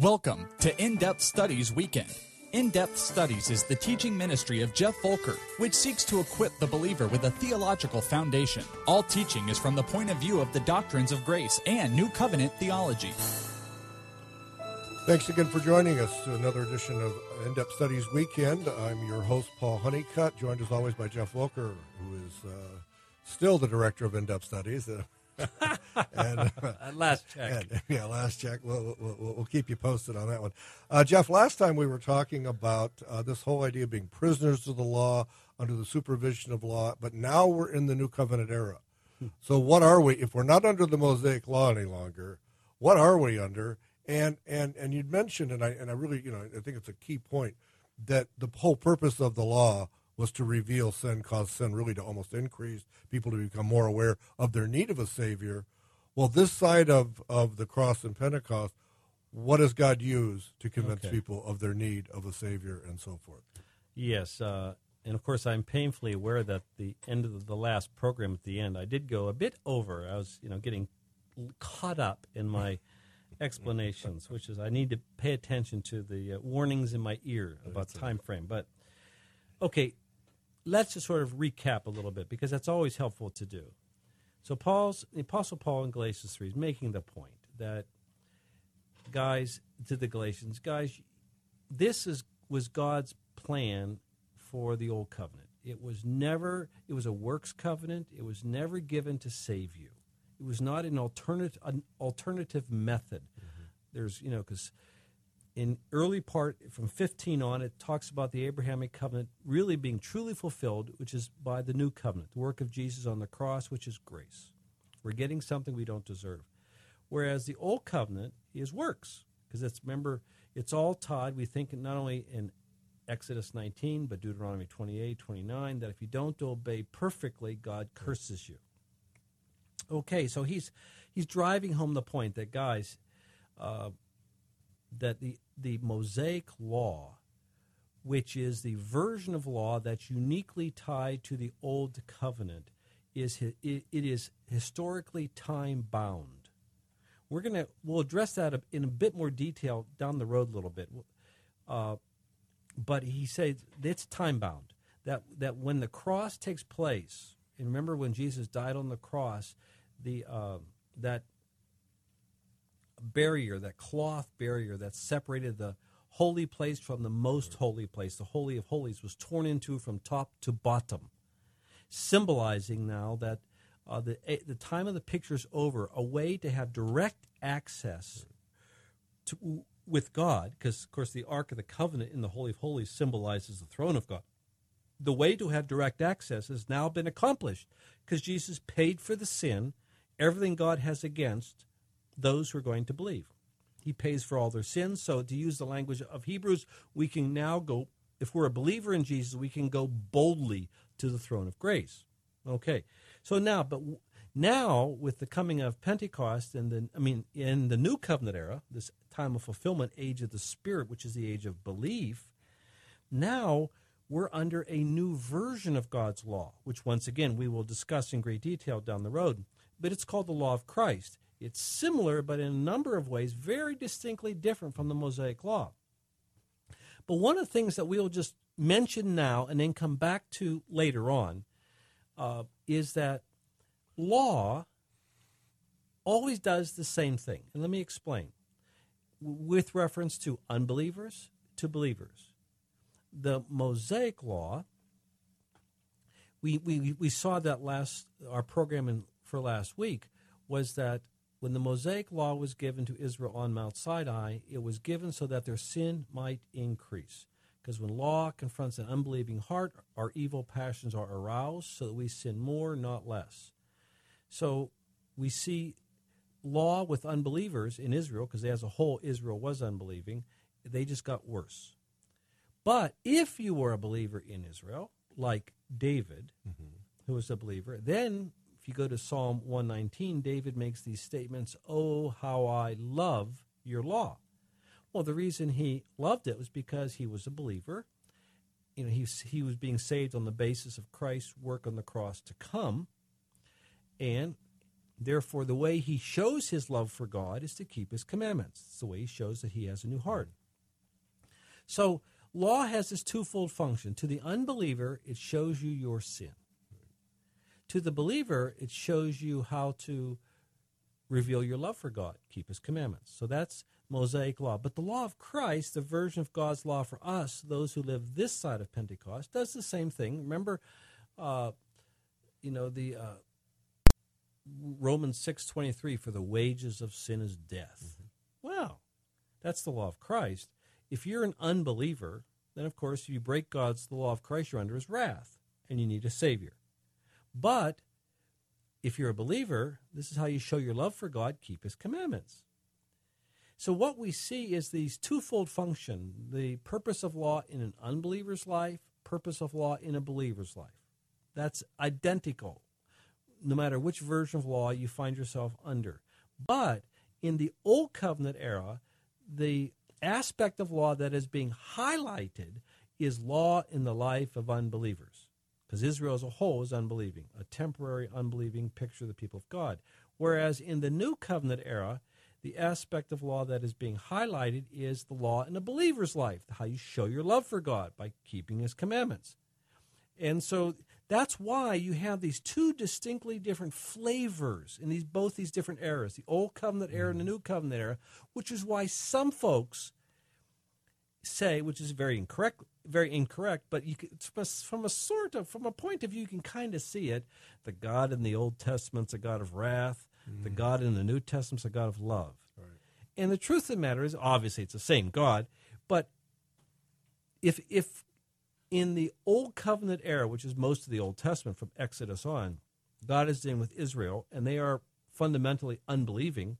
Welcome to In Depth Studies Weekend. In Depth Studies is the teaching ministry of Jeff Volker, which seeks to equip the believer with a theological foundation. All teaching is from the point of view of the doctrines of grace and New Covenant theology. Thanks again for joining us to another edition of In Depth Studies Weekend. I'm your host, Paul Honeycutt, joined as always by Jeff Volker, who is uh, still the director of In Depth Studies. And uh, last check. And, yeah, last check. We'll, we'll, we'll, keep you posted on that one. Uh, Jeff, last time we were talking about uh, this whole idea of being prisoners to the law under the supervision of law, but now we're in the new covenant era. Hmm. So, what are we? If we're not under the Mosaic law any longer, what are we under? And and and you'd mentioned, and I and I really, you know, I think it's a key point that the whole purpose of the law was to reveal sin, cause sin really to almost increase, people to become more aware of their need of a Savior. Well, this side of, of the cross and Pentecost, what does God use to convince okay. people of their need of a Savior and so forth? Yes, uh, and of course, I'm painfully aware that the end of the last program at the end, I did go a bit over. I was, you know, getting caught up in my explanations, which is I need to pay attention to the uh, warnings in my ear about time frame. But okay, let's just sort of recap a little bit because that's always helpful to do. So Paul's the Apostle Paul in Galatians three is making the point that guys to the Galatians, guys, this is was God's plan for the old covenant. It was never it was a works covenant. It was never given to save you. It was not an alternative an alternative method. Mm-hmm. There's you know because in early part from 15 on it talks about the abrahamic covenant really being truly fulfilled which is by the new covenant the work of jesus on the cross which is grace. We're getting something we don't deserve. Whereas the old covenant is works because it's remember it's all tied we think not only in exodus 19 but deuteronomy 28 29 that if you don't obey perfectly god curses you. Okay so he's he's driving home the point that guys uh, that the, the Mosaic Law, which is the version of law that's uniquely tied to the Old Covenant, is it, is historically time bound. We're gonna we'll address that in a bit more detail down the road a little bit, uh, but he says it's time bound. That that when the cross takes place, and remember when Jesus died on the cross, the uh, that barrier, that cloth barrier that separated the holy place from the most holy place, the Holy of Holies, was torn into from top to bottom, symbolizing now that uh, the, the time of the picture is over, a way to have direct access to, with God, because, of course, the Ark of the Covenant in the Holy of Holies symbolizes the throne of God. The way to have direct access has now been accomplished because Jesus paid for the sin, everything God has against, those who are going to believe. He pays for all their sins. So, to use the language of Hebrews, we can now go, if we're a believer in Jesus, we can go boldly to the throne of grace. Okay. So now, but now with the coming of Pentecost and the, I mean, in the new covenant era, this time of fulfillment, age of the Spirit, which is the age of belief, now we're under a new version of God's law, which once again we will discuss in great detail down the road. But it's called the law of Christ. It's similar, but in a number of ways, very distinctly different from the Mosaic Law. But one of the things that we'll just mention now and then come back to later on uh, is that law always does the same thing. And let me explain. With reference to unbelievers to believers, the Mosaic Law, we, we, we saw that last, our program in, for last week was that when the Mosaic law was given to Israel on Mount Sinai, it was given so that their sin might increase. Because when law confronts an unbelieving heart, our evil passions are aroused so that we sin more, not less. So we see law with unbelievers in Israel, because as a whole, Israel was unbelieving, they just got worse. But if you were a believer in Israel, like David, mm-hmm. who was a believer, then if you go to Psalm 119, David makes these statements, Oh, how I love your law. Well, the reason he loved it was because he was a believer. You know, he, he was being saved on the basis of Christ's work on the cross to come. And Therefore, the way he shows his love for God is to keep his commandments. It's the way he shows that he has a new heart. So, law has this twofold function. To the unbeliever, it shows you your sin. To the believer, it shows you how to reveal your love for God, keep his commandments. So that's Mosaic law. But the law of Christ, the version of God's law for us, those who live this side of Pentecost, does the same thing. Remember, uh, you know, the uh, Romans 6.23, for the wages of sin is death. Mm-hmm. Well, that's the law of Christ. If you're an unbeliever, then of course, if you break God's the law of Christ, you're under his wrath, and you need a Savior. But if you're a believer, this is how you show your love for God keep his commandments. So, what we see is these twofold function the purpose of law in an unbeliever's life, purpose of law in a believer's life. That's identical, no matter which version of law you find yourself under. But in the Old Covenant era, the aspect of law that is being highlighted is law in the life of unbelievers because Israel as a whole is unbelieving, a temporary unbelieving picture of the people of God. Whereas in the New Covenant era, the aspect of law that is being highlighted is the law in a believer's life, how you show your love for God by keeping his commandments. And so that's why you have these two distinctly different flavors in these both these different eras, the old covenant era and the mm. new covenant era, which is why some folks say, which is very incorrect, very incorrect, but you can, from a sort of from a point of view, you can kind of see it. The God in the Old Testament's a God of wrath. Mm. The God in the New Testament's a God of love. Right. And the truth of the matter is, obviously, it's the same God, but if if in the Old Covenant era, which is most of the Old Testament from Exodus on, God is dealing with Israel, and they are fundamentally unbelieving,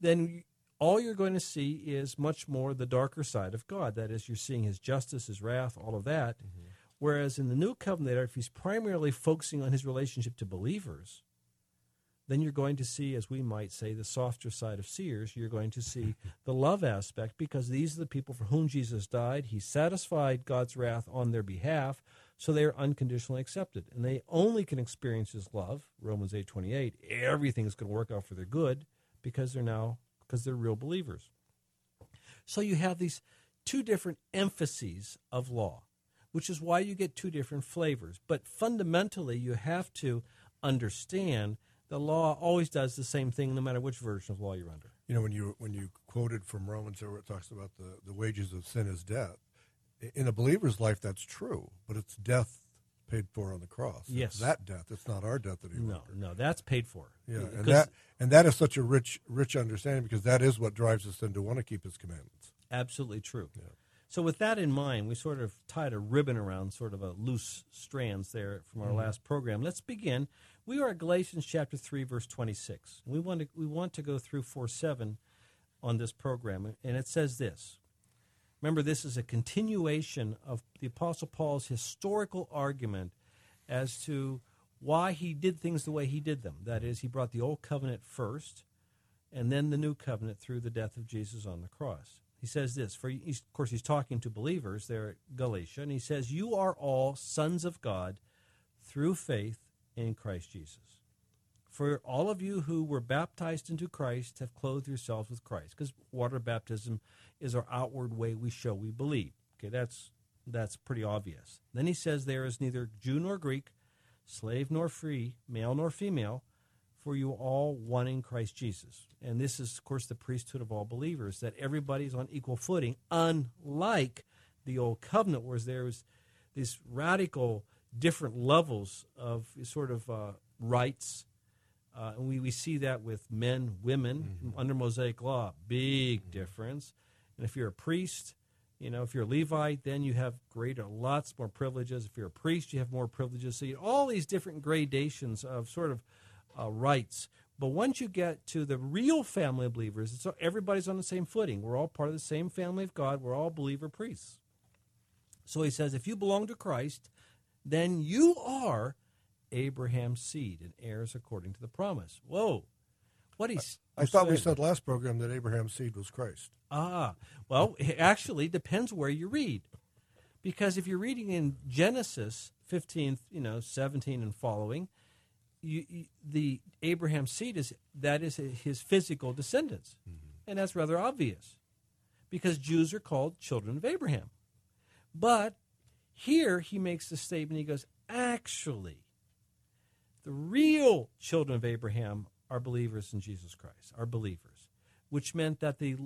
then all you're going to see is much more the darker side of God. That is, you're seeing his justice, his wrath, all of that. Mm-hmm. Whereas in the new covenant, if he's primarily focusing on his relationship to believers, then you're going to see, as we might say, the softer side of Sears. You're going to see the love aspect because these are the people for whom Jesus died. He satisfied God's wrath on their behalf, so they are unconditionally accepted. And they only can experience his love, Romans 8 28. Everything is going to work out for their good because they're now because they're real believers. So you have these two different emphases of law, which is why you get two different flavors. But fundamentally, you have to understand the law always does the same thing no matter which version of law you're under. You know, when you when you quoted from Romans where it talks about the, the wages of sin is death, in a believer's life that's true, but it's death paid for on the cross. Yes, it's that death. It's not our death any No, no, that's paid for. Yeah, and that and that is such a rich rich understanding because that is what drives us then to want to keep His commandments. Absolutely true. Yeah. So with that in mind, we sort of tied a ribbon around sort of a loose strands there from our mm-hmm. last program. Let's begin. We are at Galatians chapter three, verse twenty-six. We want to we want to go through four seven on this program, and it says this. Remember, this is a continuation of the Apostle Paul's historical argument as to why he did things the way he did them. That is, he brought the Old Covenant first, and then the New Covenant through the death of Jesus on the cross. He says this, for of course, he's talking to believers there at Galatia, and he says, You are all sons of God through faith in Christ Jesus. For all of you who were baptized into Christ have clothed yourselves with Christ, because water baptism is our outward way we show we believe. Okay, that's that's pretty obvious. Then he says there is neither Jew nor Greek, slave nor free, male nor female, for you all one in Christ Jesus. And this is, of course, the priesthood of all believers, that everybody's on equal footing, unlike the old covenant, where there was these radical different levels of sort of uh, rights uh, and we, we see that with men, women mm-hmm. under Mosaic law, big mm-hmm. difference. And if you're a priest, you know, if you're a Levite, then you have greater, lots more privileges. If you're a priest, you have more privileges. So you all these different gradations of sort of uh, rights. But once you get to the real family of believers, it's, everybody's on the same footing. We're all part of the same family of God. We're all believer priests. So he says, if you belong to Christ, then you are Abraham's seed and heirs according to the promise. Whoa. What he's I, I thought we said last program that Abraham's seed was Christ. Ah, well, it actually depends where you read. Because if you're reading in Genesis 15, you know, 17 and following, you, you, the Abraham seed is that is his physical descendants, and that's rather obvious, because Jews are called children of Abraham. But here he makes the statement. He goes, actually, the real children of Abraham are believers in Jesus Christ, are believers, which meant that the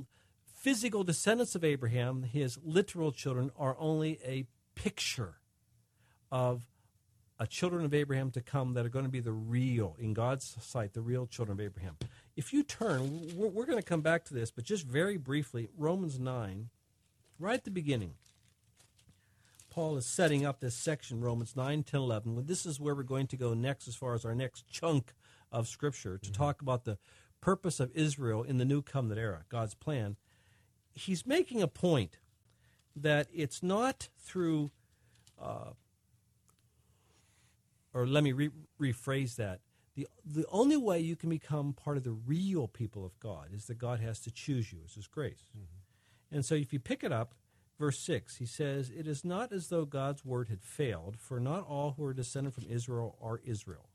physical descendants of Abraham, his literal children, are only a picture of a children of Abraham to come that are going to be the real, in God's sight, the real children of Abraham. If you turn, we're, going to come back to this, but just very briefly, Romans 9, right at the beginning. Paul is setting up this section, Romans 9, 10, 11. This is where we're going to go next as far as our next chunk of Scripture to mm-hmm. talk about the purpose of Israel in the new covenant era, God's plan. He's making a point that it's not through, uh, or let me re- rephrase that. The, the only way you can become part of the real people of God is that God has to choose you. It's His grace. Mm-hmm. And so if you pick it up, verse 6, he says, It is not as though God's word had failed, for not all who are descended from Israel are Israel.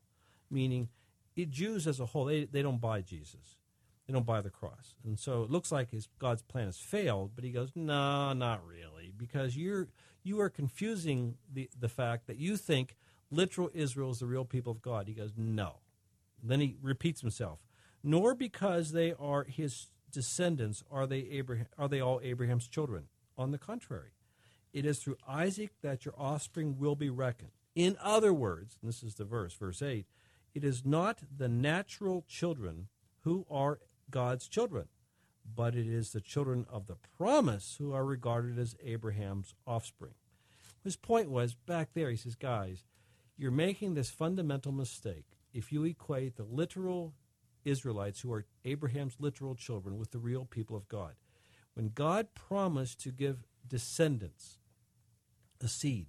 Meaning, it, Jews as a whole, they, they don't buy Jesus. They don't buy the cross. And so it looks like his, God's plan has failed, but he goes, no, not really, because you're, you are confusing the, the fact that you think literal Israel is the real people of God. He goes, no. Then he repeats himself, nor because they are his descendants are they Abraham, are they all Abraham's children on the contrary, it is through Isaac that your offspring will be reckoned. In other words, this is the verse, verse 8, it is not the natural children who are God's children, but it is the children of the promise who are regarded as Abraham's offspring. His point was back there, he says, guys, you're making this fundamental mistake if you equate the literal Israelites who are Abraham's literal children with the real people of God. When God promised to give descendants a seed,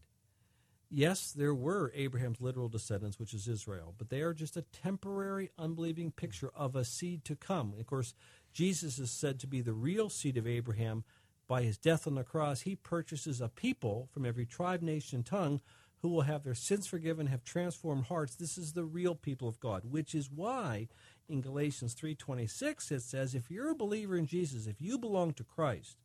yes, there were Abraham's literal descendants, which is Israel, but they are just a temporary, unbelieving picture of a seed to come. Of course, Jesus is said to be the real seed of Abraham. By his death on the cross, he purchases a people from every tribe, nation, tongue who will have their sins forgiven, have transformed hearts. This is the real people of God, which is why in Galatians 3:26 it says if you're a believer in Jesus, if you belong to Christ,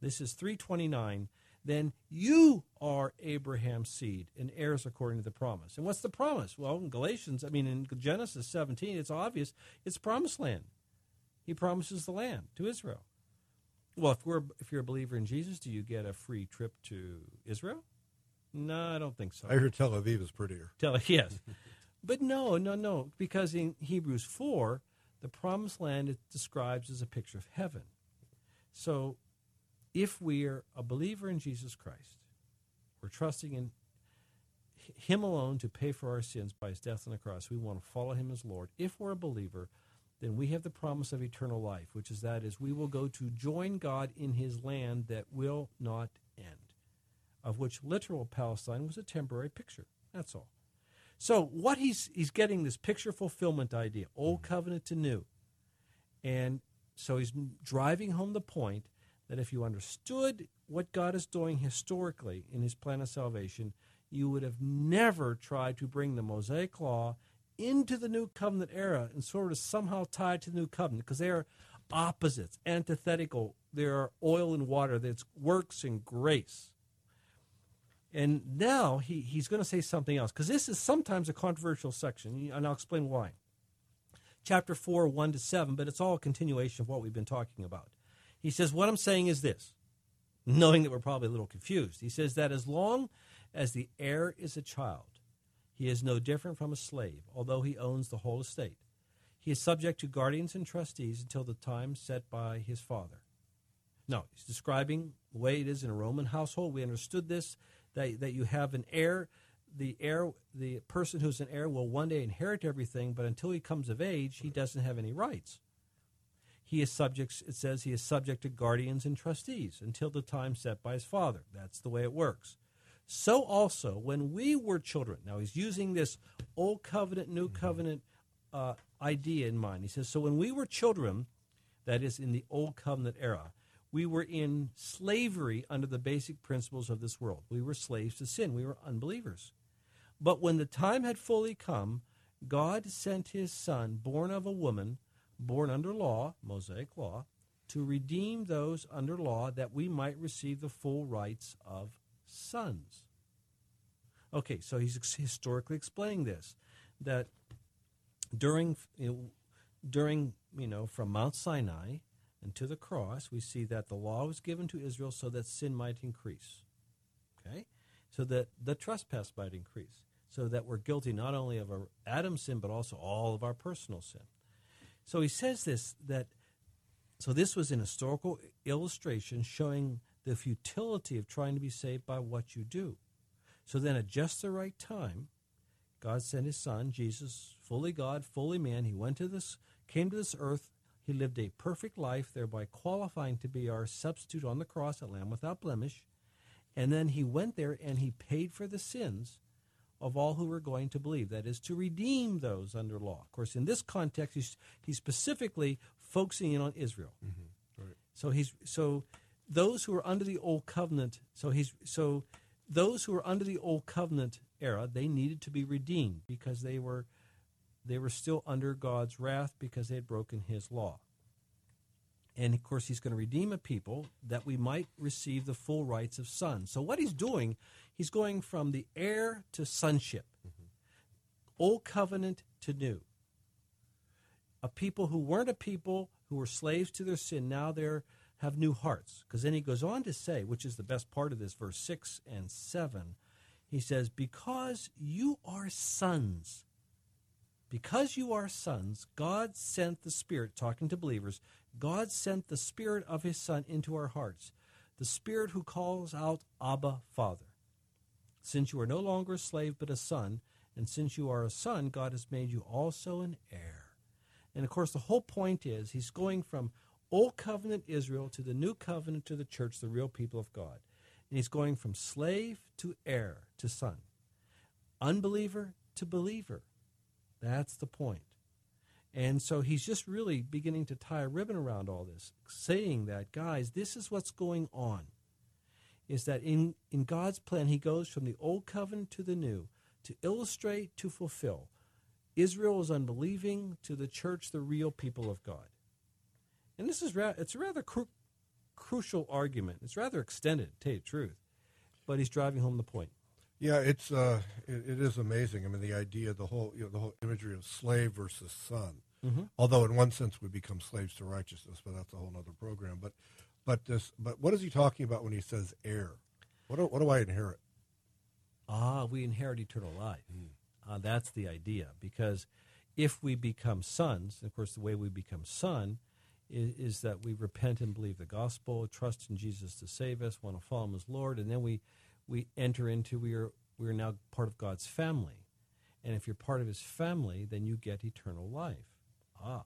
this is 329, then you are Abraham's seed and heirs according to the promise. And what's the promise? Well, in Galatians, I mean in Genesis 17, it's obvious, it's promised land. He promises the land to Israel. Well, if we're if you're a believer in Jesus, do you get a free trip to Israel? No, I don't think so. I heard Tel Aviv is prettier. Tel yes. But no, no, no, because in Hebrews 4, the promised land it describes as a picture of heaven. So if we're a believer in Jesus Christ, we're trusting in Him alone to pay for our sins by His death on the cross. We want to follow Him as Lord. If we're a believer, then we have the promise of eternal life, which is that is we will go to join God in His land that will not end, of which literal Palestine was a temporary picture. That's all. So what he's he's getting this picture fulfillment idea, old mm-hmm. covenant to new. And so he's driving home the point that if you understood what God is doing historically in his plan of salvation, you would have never tried to bring the Mosaic law into the new covenant era and sort of somehow tied to the new covenant because they are opposites, antithetical. They are oil and water, that's works and grace. And now he, he's going to say something else because this is sometimes a controversial section, and I'll explain why. Chapter 4, 1 to 7, but it's all a continuation of what we've been talking about. He says, What I'm saying is this, knowing that we're probably a little confused. He says that as long as the heir is a child, he is no different from a slave, although he owns the whole estate. He is subject to guardians and trustees until the time set by his father. No, he's describing the way it is in a Roman household. We understood this that, that you have an heir. The heir, the person who's an heir will one day inherit everything, but until he comes of age, he doesn't have any rights. He is subject, it says he is subject to guardians and trustees until the time set by his father. That's the way it works. So also, when we were children, now he's using this old covenant, new covenant uh, idea in mind. He says, so when we were children, that is in the old covenant era, we were in slavery under the basic principles of this world. We were slaves to sin. We were unbelievers. But when the time had fully come God sent his son, born of a woman, born under law, Mosaic law, to redeem those under law that we might receive the full rights of sons. Okay, so he's historically explaining this that during you know, during you know from Mount Sinai and to the cross, we see that the law was given to Israel so that sin might increase. Okay, so that the trespass might increase, so that we're guilty not only of our Adam's sin but also all of our personal sin. So he says this that so this was an historical illustration showing the futility of trying to be saved by what you do. So then, at just the right time, God sent His Son, Jesus, fully God, fully man. He went to this, came to this earth. He lived a perfect life, thereby qualifying to be our substitute on the cross, a lamb without blemish. And then He went there and He paid for the sins of all who were going to believe. That is, to redeem those under law. Of course, in this context, he's, he's specifically focusing in on Israel. Mm-hmm. Right. So he's so those who are under the old covenant. So he's so those who were under the old covenant era, they needed to be redeemed because they were they were still under God's wrath because they had broken his law. And of course, he's going to redeem a people that we might receive the full rights of sons. So, what he's doing, he's going from the heir to sonship, mm-hmm. old covenant to new. A people who weren't a people who were slaves to their sin, now they're have new hearts. Because then he goes on to say, which is the best part of this, verse 6 and 7, he says, Because you are sons, because you are sons, God sent the Spirit, talking to believers, God sent the Spirit of His Son into our hearts, the Spirit who calls out, Abba, Father. Since you are no longer a slave but a son, and since you are a son, God has made you also an heir. And of course, the whole point is he's going from Old Covenant Israel to the New Covenant to the church, the real people of God. And he's going from slave to heir to son, unbeliever to believer. That's the point. And so he's just really beginning to tie a ribbon around all this, saying that, guys, this is what's going on. Is that in, in God's plan, he goes from the old covenant to the new to illustrate, to fulfill. Israel is unbelieving, to the church, the real people of God. And this is ra- it's a rather cru- crucial argument. It's rather extended, to tell you the truth, but he's driving home the point. Yeah, it's uh, it, it is amazing. I mean, the idea, the whole you know, the whole imagery of slave versus son. Mm-hmm. Although in one sense we become slaves to righteousness, but that's a whole other program. But but this but what is he talking about when he says heir? What do, what do I inherit? Ah, we inherit eternal life. Mm. Uh, that's the idea. Because if we become sons, of course, the way we become son is, is, that we repent and believe the gospel, trust in Jesus to save us, want to follow him as Lord, and then we we enter into we are we are now part of God's family. And if you're part of his family, then you get eternal life. Ah.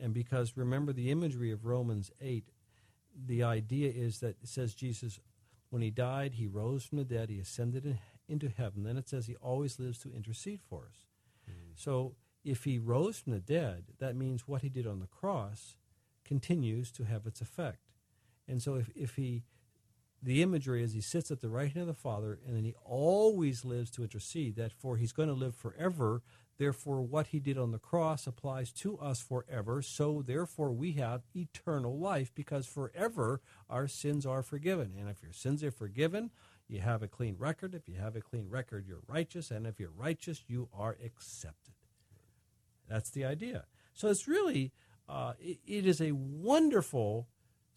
And because remember the imagery of Romans 8, the idea is that it says Jesus, when he died, he rose from the dead, he ascended in, into heaven. Then it says he always lives to intercede for us. Mm-hmm. So if he rose from the dead, that means what he did on the cross continues to have its effect. And so if, if he, the imagery is he sits at the right hand of the Father and then he always lives to intercede, that for he's going to live forever. Therefore, what he did on the cross applies to us forever. So, therefore, we have eternal life because forever our sins are forgiven. And if your sins are forgiven, you have a clean record. If you have a clean record, you're righteous. And if you're righteous, you are accepted. That's the idea. So it's really, uh, it, it is a wonderful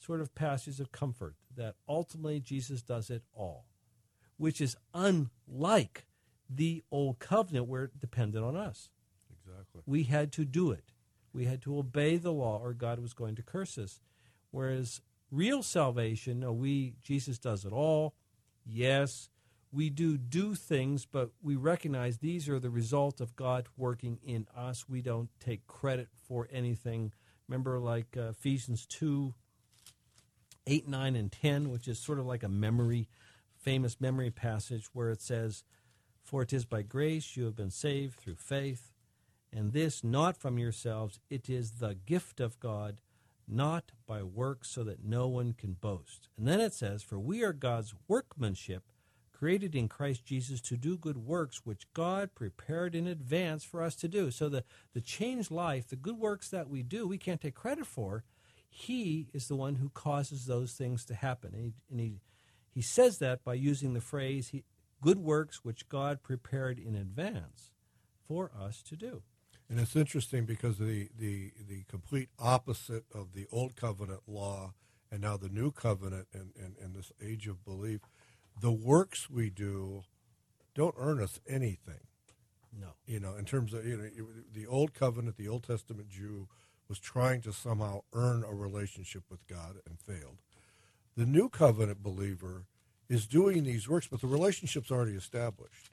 sort of passage of comfort that ultimately Jesus does it all, which is unlike the old covenant where it depended on us. Exactly. We had to do it. We had to obey the law or God was going to curse us. Whereas real salvation, no, we Jesus does it all. Yes, we do do things, but we recognize these are the result of God working in us. We don't take credit for anything. Remember, like uh, Ephesians 2 8, 9, and 10, which is sort of like a memory, famous memory passage where it says, For it is by grace you have been saved through faith, and this not from yourselves, it is the gift of God not by works, so that no one can boast. And then it says, For we are God's workmanship, created in Christ Jesus to do good works which God prepared in advance for us to do. So the, the changed life, the good works that we do, we can't take credit for. He is the one who causes those things to happen. And he, and he, he says that by using the phrase, he, good works which God prepared in advance for us to do. And it's interesting because the, the, the complete opposite of the old covenant law and now the new covenant and, and, and this age of belief, the works we do don't earn us anything. No. You know, in terms of you know the old covenant, the Old Testament Jew was trying to somehow earn a relationship with God and failed. The new covenant believer is doing these works, but the relationship's already established.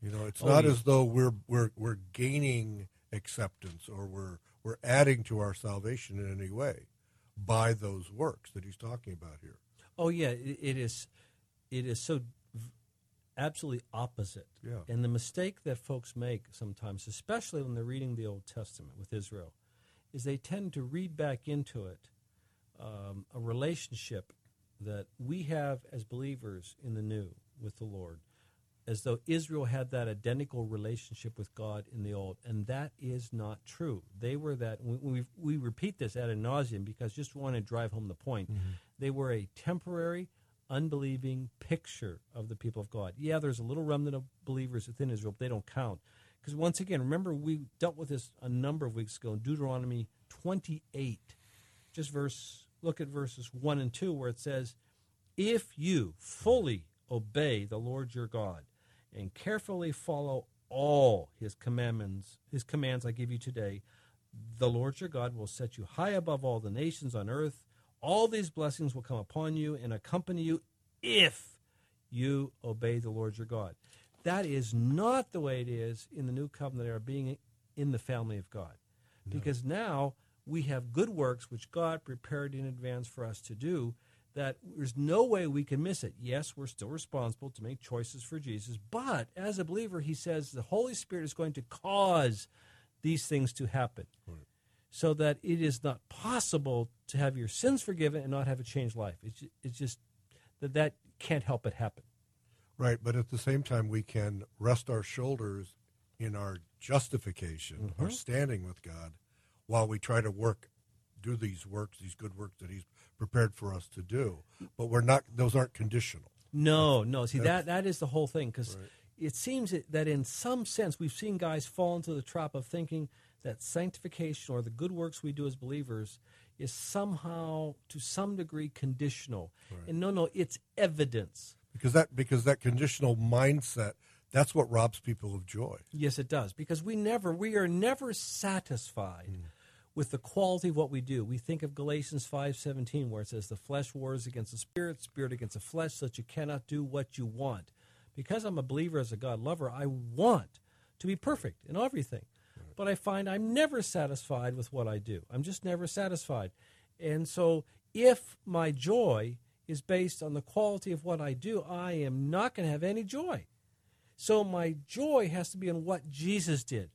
You know, it's Oh, not yeah. as though we're we're we're gaining acceptance or we're we're adding to our salvation in any way by those works that he's talking about here. Oh yeah, it, it is. It is so absolutely opposite. Yeah. And the mistake that folks make sometimes, especially when they're reading the Old Testament with Israel, is they tend to read back into it um, a relationship that we have as believers in the New with the Lord, as though Israel had that identical relationship with God in the Old, and that is not true. They were that. We, we, we repeat this ad nauseum because just want to drive home the point. They were a temporary, unbelieving picture of the people of God. Yeah, there's a little remnant of believers within Israel, but they don't count. Because once again, remember we dealt with this a number of weeks ago in Deuteronomy 28. Just verse, look at verses 1 and 2, where it says, If you fully obey the Lord your God and carefully follow all his commandments, his commands I give you today, the Lord your God will set you high above all the nations on earth. All these blessings will come upon you and accompany you if you obey the Lord your God. That is not the way it is in the new covenant era, being in the family of God. Because now we have good works which God prepared in advance for us to do, that there's no way we can miss it. Yes, we're still responsible to make choices for Jesus, but as a believer, he says the Holy Spirit is going to cause these things to happen so that it is not possible to have your sins forgiven and not have a changed life. It's, it's just that that can't help but happen. Right, but at the same time, we can rest our shoulders in our justification, our mm-hmm. standing with God, while we try to work, do these works, these good works that He's prepared for us to do. But we're not; those aren't conditional. No, no. See that that is the whole thing because it seems that- that in some sense we've seen guys fall into the trap of thinking that sanctification or the good works we do as believers is somehow to some degree conditional. And no, no, it's evidence. Because that because that conditional mindset that's what robs people of joy. Yes, it does because we never we are never satisfied hmm. with the quality of what we do. We think of Galatians 5:17 where it says the flesh wars against the spirit, spirit against the flesh so that you cannot do what you want. Because I'm a believer as a God lover, I want to be perfect in everything. But I find I'm never satisfied with what I do. I'm just never satisfied. And so if my joy is based on the quality of what I do, I am not going to have any joy. So my joy has to be in what Jesus did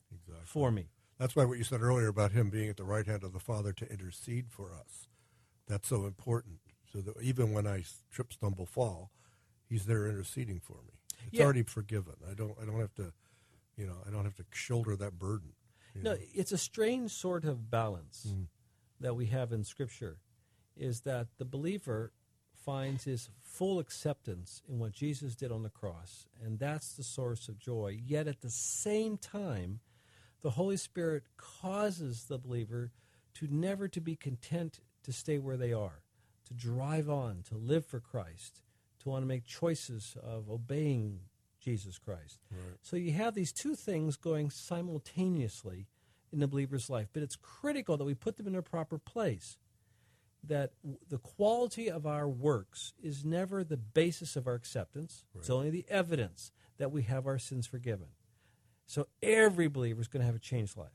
for me. That's why what you said earlier about him being at the right hand of the Father to intercede for us. That's so important. So that even when I trip, stumble, fall, he's there interceding for me. It's Yeah. already forgiven. I don't I don't have to you know, I don't have to shoulder that burden. No, know. it's a strange sort of balance mm. that we have in Scripture is that the believer finds his full acceptance in what Jesus did on the cross, and that's the source of joy. Yet at the same time, the Holy Spirit causes the believer to never to be content to stay where they are, to drive on, to live for Christ, to want to make choices of obeying Jesus Christ. So you have these two things going simultaneously in the believer's life, but it's critical that we put them in their proper place. That the quality of our works is never the basis of our acceptance. It's only the evidence that we have our sins forgiven. So every believer is going to have a changed life.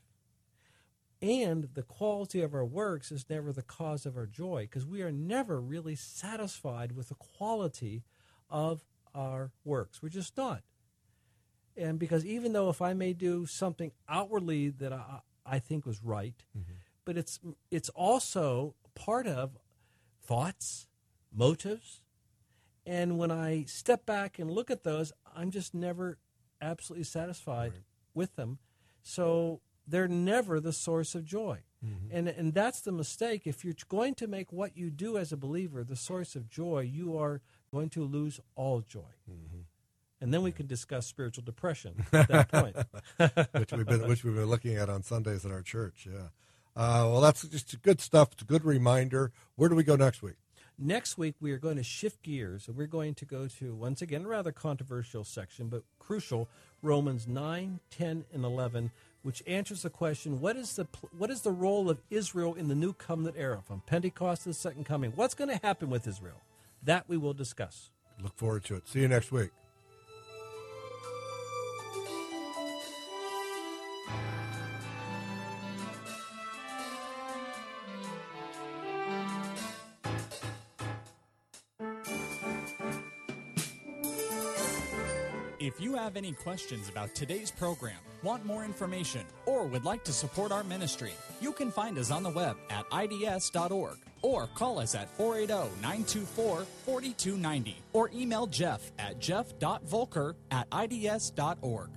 And the quality of our works is never the cause of our joy because we are never really satisfied with the quality of our works. We're just not. And because even though if I may do something outwardly that I, I think was right, mm-hmm. but it's it's also part of thoughts, motives, And when I step back and look at those, I'm just never absolutely satisfied right. with them. So they're never the source of joy. Mm-hmm. And, and that's the mistake. If you're going to make what you do as a believer the source of joy, you are going to lose all joy. Mm-hmm. And then we can discuss spiritual depression at that point. which, we've been, which we've been looking at on Sundays in our church, yeah. Uh, well, that's just good stuff. It's a good reminder. Where do we go next week? Next week, we are going to shift gears and we're going to go to, once again, a rather controversial section, but crucial Romans 9, 10, and 11, which answers the question what is the, what is the role of Israel in the new covenant era from Pentecost to the second coming? What's going to happen with Israel? That we will discuss. Look forward to it. See you next week. Have any questions about today's program, want more information, or would like to support our ministry, you can find us on the web at ids.org or call us at 480 924 4290 or email Jeff at jeff.volker at ids.org.